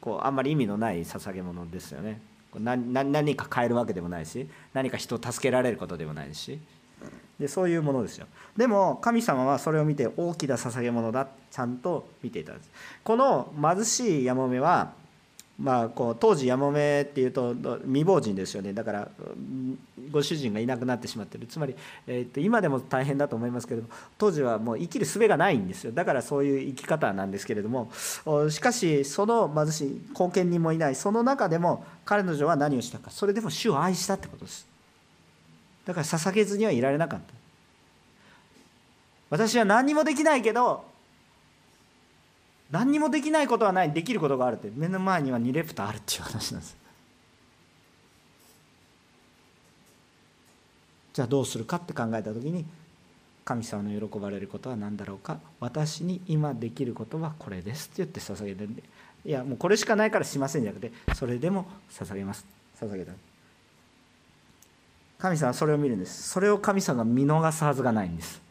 こうあんまり意味のない捧げ物ですよね。何何か変えるわけでもないし何か人を助けられることでもないし。でそういうものですよ。でも神様はそれを見て大きな捧げ物だちゃんと見ていたんです。この貧しいやもめはまあ、こう当時やもめっていうと未亡人ですよね。だからご主人がいなくなってしまってる。つまり、えー、と今でも大変だと思いますけれども当時はもう生きる術がないんですよ。だからそういう生き方なんですけれどもしかしその貧しい後見人もいない。その中でも彼女は何をしたか。それでも主を愛したってことです。だから捧げずにはいられなかった。私は何にもできないけど何にもできないことはない。できることがあるって。目の前には2レプタあるっていう話なんです。じゃあどうするかって考えた時に神様の喜ばれることは何だろうか。私に今できることはこれですって言って捧げてるんで。いやもうこれしかないからしませんじゃなくてそれでも捧げます。捧げた。神様はそれを見るんです。それを神様が見逃すはずがないんです。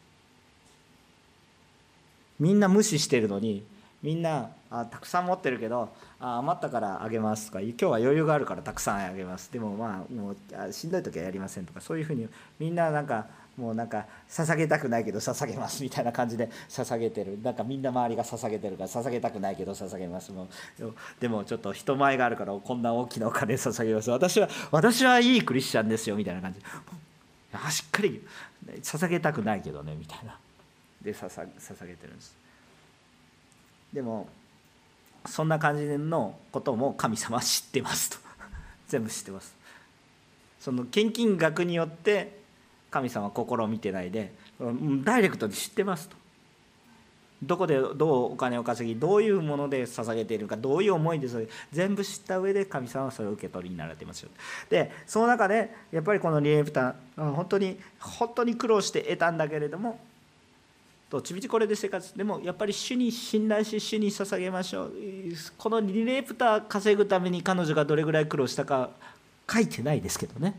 みんな無視してるのにみんなあたくさん持ってるけどあ余ったからあげますとか今日は余裕があるからたくさんあげます。でもまあもうしんどい時はやりませんとかそういうふうにみんななんかもうなんか捧げたくないけど捧げますみたいな感じで捧げてる。なんかみんな周りが捧げてるから捧げたくないけど捧げますもうでもちょっと人前があるからこんな大きなお金捧げます私は私はいいクリスチャンですよみたいな感じ。あしっかり捧げたくないけどねみたいなで捧げてるんですでもそんな感じのことも神様は知ってますと全部知ってますその献金額によって神様は心を見てないでダイレクトに知ってますと。どこでどうお金を稼ぎどういうもので捧げているかどういう思いでそれ全部知った上で神様はそれを受け取りになられていますよ。でその中でやっぱりこのリエプタン本当に本当に苦労して得たんだけれどもどっちみちこれで生活。でもやっぱり主に信頼し主に捧げましょう。このリレープター稼ぐために彼女がどれぐらい苦労したか書いてないですけどね。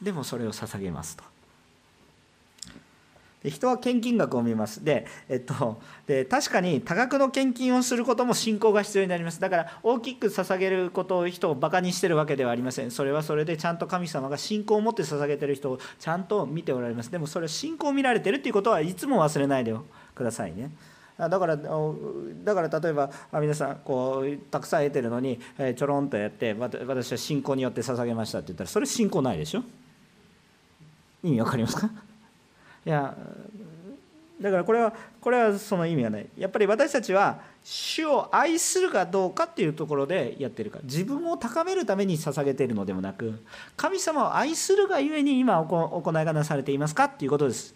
でもそれを捧げますと。で人は献金額を見ます。で,、えっと、で確かに多額の献金をすることも信仰が必要になります。だから大きく捧げることを人をバカにしてるわけではありません。それはそれでちゃんと神様が信仰を持って捧げてる人をちゃんと見ておられます。でもそれは信仰を見られてるっていうことはいつも忘れないでくださいね。だからだから例えば皆さんこうたくさん得てるのにちょろんとやって私は信仰によって捧げましたって言ったらそれ信仰ないでしょ？意味わかりますか？いやだからこれはこれはその意味がない。やっぱり私たちは主を愛するかどうかっていうところでやってるか。自分を高めるために捧げているのでもなく神様を愛するがゆえに今行いがなされていますかっていうことです。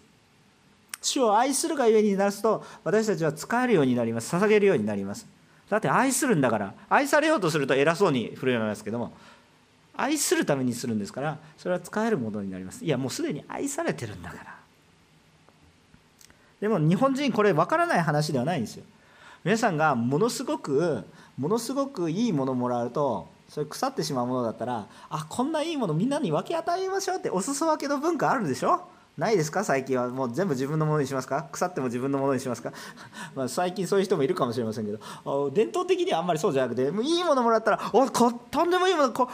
主を愛するがゆえになすと私たちは使えるようになります。捧げるようになります。だって愛するんだから愛されようとすると偉そうに振る舞いますけども。愛するためにするんですからそれは使えるものになります。いやもうすでに愛されてるんだから。でも日本人これ分からない話ではないんですよ。皆さんがものすごくものすごくいいものもらうとそれ腐ってしまうものだったらあこんないいものみんなに分け与えましょうっておすそ分けの文化あるでしょ？ないですか？最近は。もう全部自分のものにしますか？腐っても自分のものにしますか？まあ最近そういう人もいるかもしれませんけど。伝統的にはあんまりそうじゃなくてもういいものもらったらおとんでもいいものと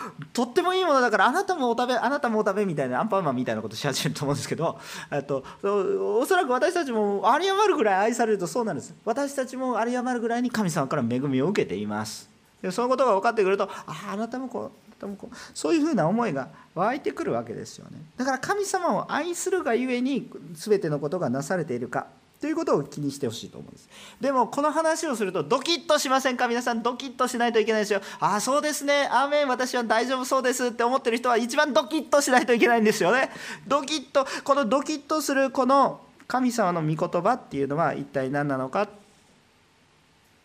ってもいいものだからあなたもお食べあなたもお食べみたいなアンパンマンみたいなことし始めると思うんですけど とおそらく私たちも有り余るぐらい愛されるとそうなんです。私たちも有り余るぐらいに神様から恵みを受けています。でそのことが分かってくるとああなたもこうともこそういうふうな思いが湧いてくるわけですよね。だから神様を愛するがゆえに全てのことがなされているかということを気にしてほしいと思うんです。でもこの話をするとドキッとしませんか？皆さんドキッとしないといけないですよ。ああそうですね。アーメン私は大丈夫そうですって思ってる人は一番ドキッとしないといけないんですよね。ドキッとこのドキッとするこの神様の御言葉っていうのは一体何なのか？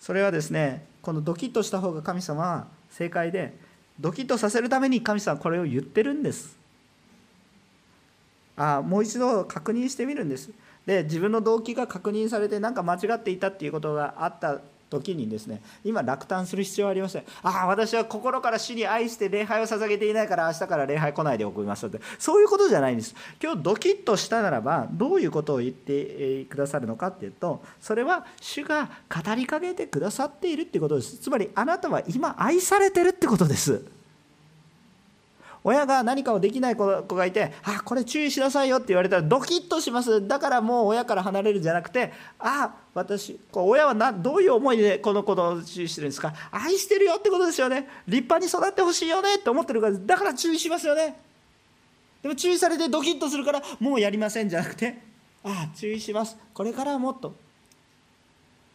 それはですねこのドキッとした方が神様は正解でドキッとさせるために神様これを言ってるんです。ああもう一度確認してみるんです。で自分の動機が確認されて何か間違っていたっていうことがあった時にですね今落胆する必要はありません。ああ私は心から死に愛して礼拝を捧げていないから明日から礼拝来ないで送りますって。そういうことじゃないんです。今日ドキッとしたならばどういうことを言ってくださるのかっていうとそれは主が語りかけてくださっているっていうことです。つまりあなたは今愛されてるってことです。親が何かをできない子がいて「あこれ注意しなさいよ」って言われたらドキッとします。だからもう親から離れるんじゃなくて「あ私こう親はなどういう思いでこの子を注意してるんですか？愛してるよってことですよね。立派に育ってほしいよねって思ってるからだから注意しますよね。でも注意されてドキッとするからもうやりませんじゃなくて「ああ注意します。これからはもっと」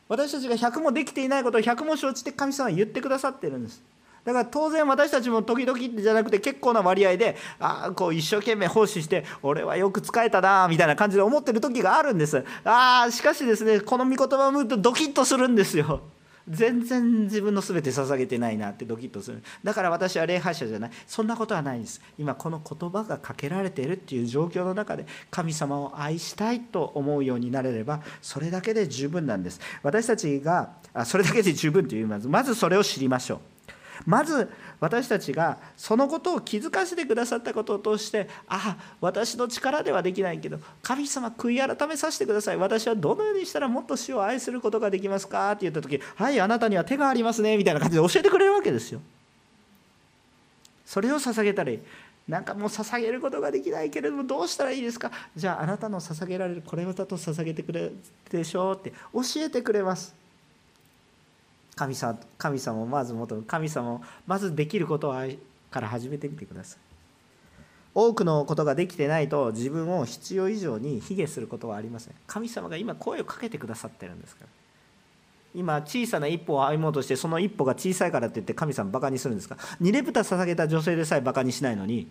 私たちが100もできていないことを100も承知して神様は言ってくださってるんです。だから当然私たちも時々じゃなくて結構な割合でああこう一生懸命奉仕して俺はよく使えたなみたいな感じで思ってる時があるんです。ああしかしですねこの御言葉を見るとドキッとするんですよ。全然自分の全て捧げてないなってドキッとする。だから私は礼拝者じゃない。そんなことはないんです。今この言葉がかけられているっていう状況の中で神様を愛したいと思うようになれればそれだけで十分なんです。私たちがあそれだけで十分と言いまずまずそれを知りましょう。まず私たちがそのことを気づかせてくださったことを通してああ私の力ではできないけど神様悔い改めさせてください。私はどのようにしたらもっと死を愛することができますかって言った時はいあなたには手がありますねみたいな感じで教えてくれるわけですよ。それを捧げたりなんかもう捧げることができないけれどもどうしたらいいですか？じゃああなたの捧げられるこれをだと捧げてくれるでしょうって教えてくれます。神様神様をまず求め神様をまずできることから始めてみてください。多くのことができてないと自分を必要以上に卑下することはありません。神様が今声をかけてくださってるんですから。今小さな一歩を歩もうとしてその一歩が小さいからって言って神様バカにするんですか。2レプタ捧げた女性でさえバカにしないのに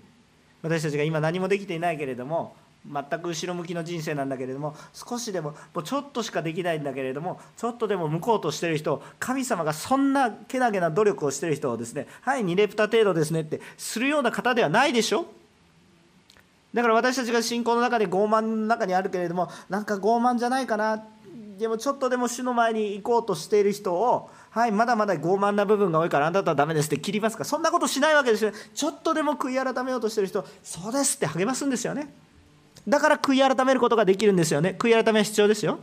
私たちが今何もできていないけれども全く後ろ向きの人生なんだけれども少しでももうちょっとしかできないんだけれどもちょっとでも向こうとしてる人神様がそんなけなげな努力をしてる人をですねはい2レプタ程度ですねってするような方ではないでしょ？だから私たちが信仰の中で傲慢の中にあるけれどもなんか傲慢じゃないかな。でもちょっとでも主の前に行こうとしている人をはいまだまだ傲慢な部分が多いからあなたはダメですって切りますか？そんなことしないわけですよ。ちょっとでも悔い改めようとしてる人そうですって励ますんですよね。だから悔い改めることができるんですよね。悔い改めは必要ですよ。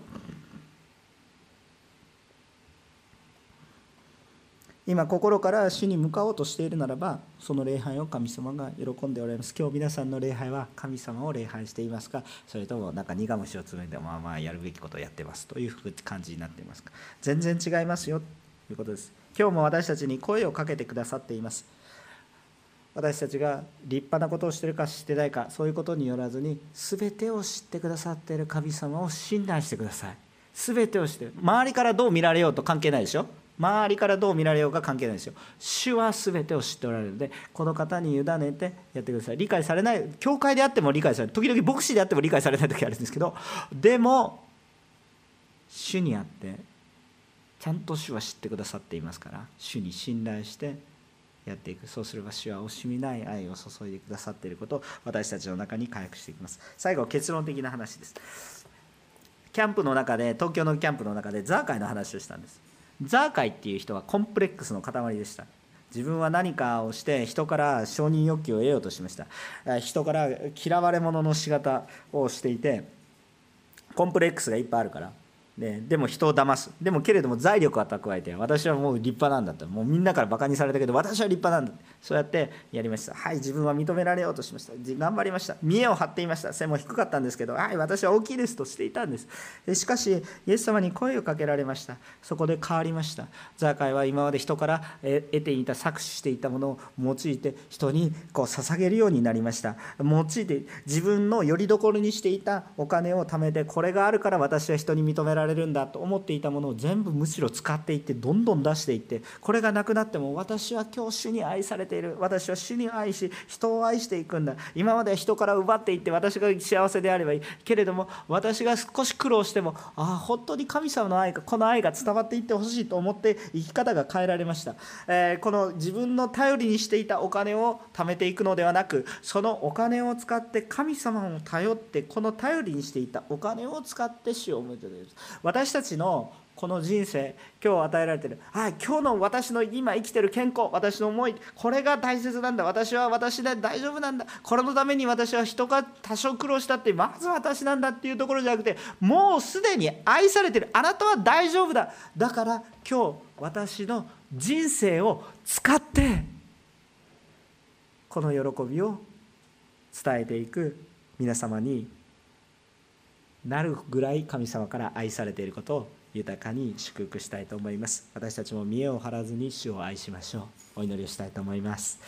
今心から主に向かおうとしているならばその礼拝を神様が喜んでおられます。今日皆さんの礼拝は神様を礼拝していますか？それともなんか苦虫を詰めてまあまあやるべきことをやってます。という感じになっていますか？全然違いますよ。ということです。今日も私たちに声をかけてくださっています。私たちが立派なことをしてるか知ってないかそういうことによらずに全てを知ってくださっている神様を信頼してください。全てを知って周りからどう見られようと関係ないでしょ？周りからどう見られようか関係ないですよ主は全てを知っておられる。のでこの方に委ねてやってください。理解されない教会であっても理解されない時々牧師であっても理解されない時あるんですけどでも主にあってちゃんと主は知ってくださっていますから主に信頼してやっていく。そうすれば主は惜しみない愛を注いでくださっていることを私たちの中に回復していきます。最後結論的な話です。キャンプの中で東京のキャンプの中でザーカイの話をしたんです。ザーカイっていう人はコンプレックスの塊でした。自分は何かをして人から承認欲求を得ようとしました。人から嫌われ者の仕方をしていてコンプレックスがいっぱいあるからででも人を騙す。でもけれども財力は蓄えて私はもう立派なんだと。もうみんなからバカにされたけど私は立派なんだ。そうやってやりました。はい自分は認められようとしました。頑張りました。見栄を張っていました。背も低かったんですけどはい私は大きいですとしていたんです。しかしイエス様に声をかけられました。そこで変わりました。ザーカイは今まで人から得ていた搾取していたものを用いて人にこう捧げるようになりました。用いて自分のよりどころにしていたお金を貯めてこれがあるから私は人に認められられるんだと思っていたものを全部むしろ使っていってどんどん出していってこれがなくなっても私は今日主に愛されている。私は主に愛し人を愛していくんだ。今までは人から奪っていって私が幸せであればいい。けれども私が少し苦労してもああ本当に神様の愛がこの愛が伝わっていってほしいと思って生き方が変えられました、えー、この自分の頼りにしていたお金を貯めていくのではなくそのお金を使って神様を頼ってこの頼りにしていたお金を使って主を向いている。私たちのこの人生今日与えられてるあ今日の私の今生きてる健康私の思いこれが大切なんだ私は私で大丈夫なんだこれのために私は人が多少苦労したってまず私なんだっていうところじゃなくてもうすでに愛されてるあなたは大丈夫だ。だから今日私の人生を使ってこの喜びを伝えていく皆様になるぐらい神様から愛されていることを豊かに祝福したいと思います。私たちも見栄を張らずに主を愛しましょう。お祈りをしたいと思います。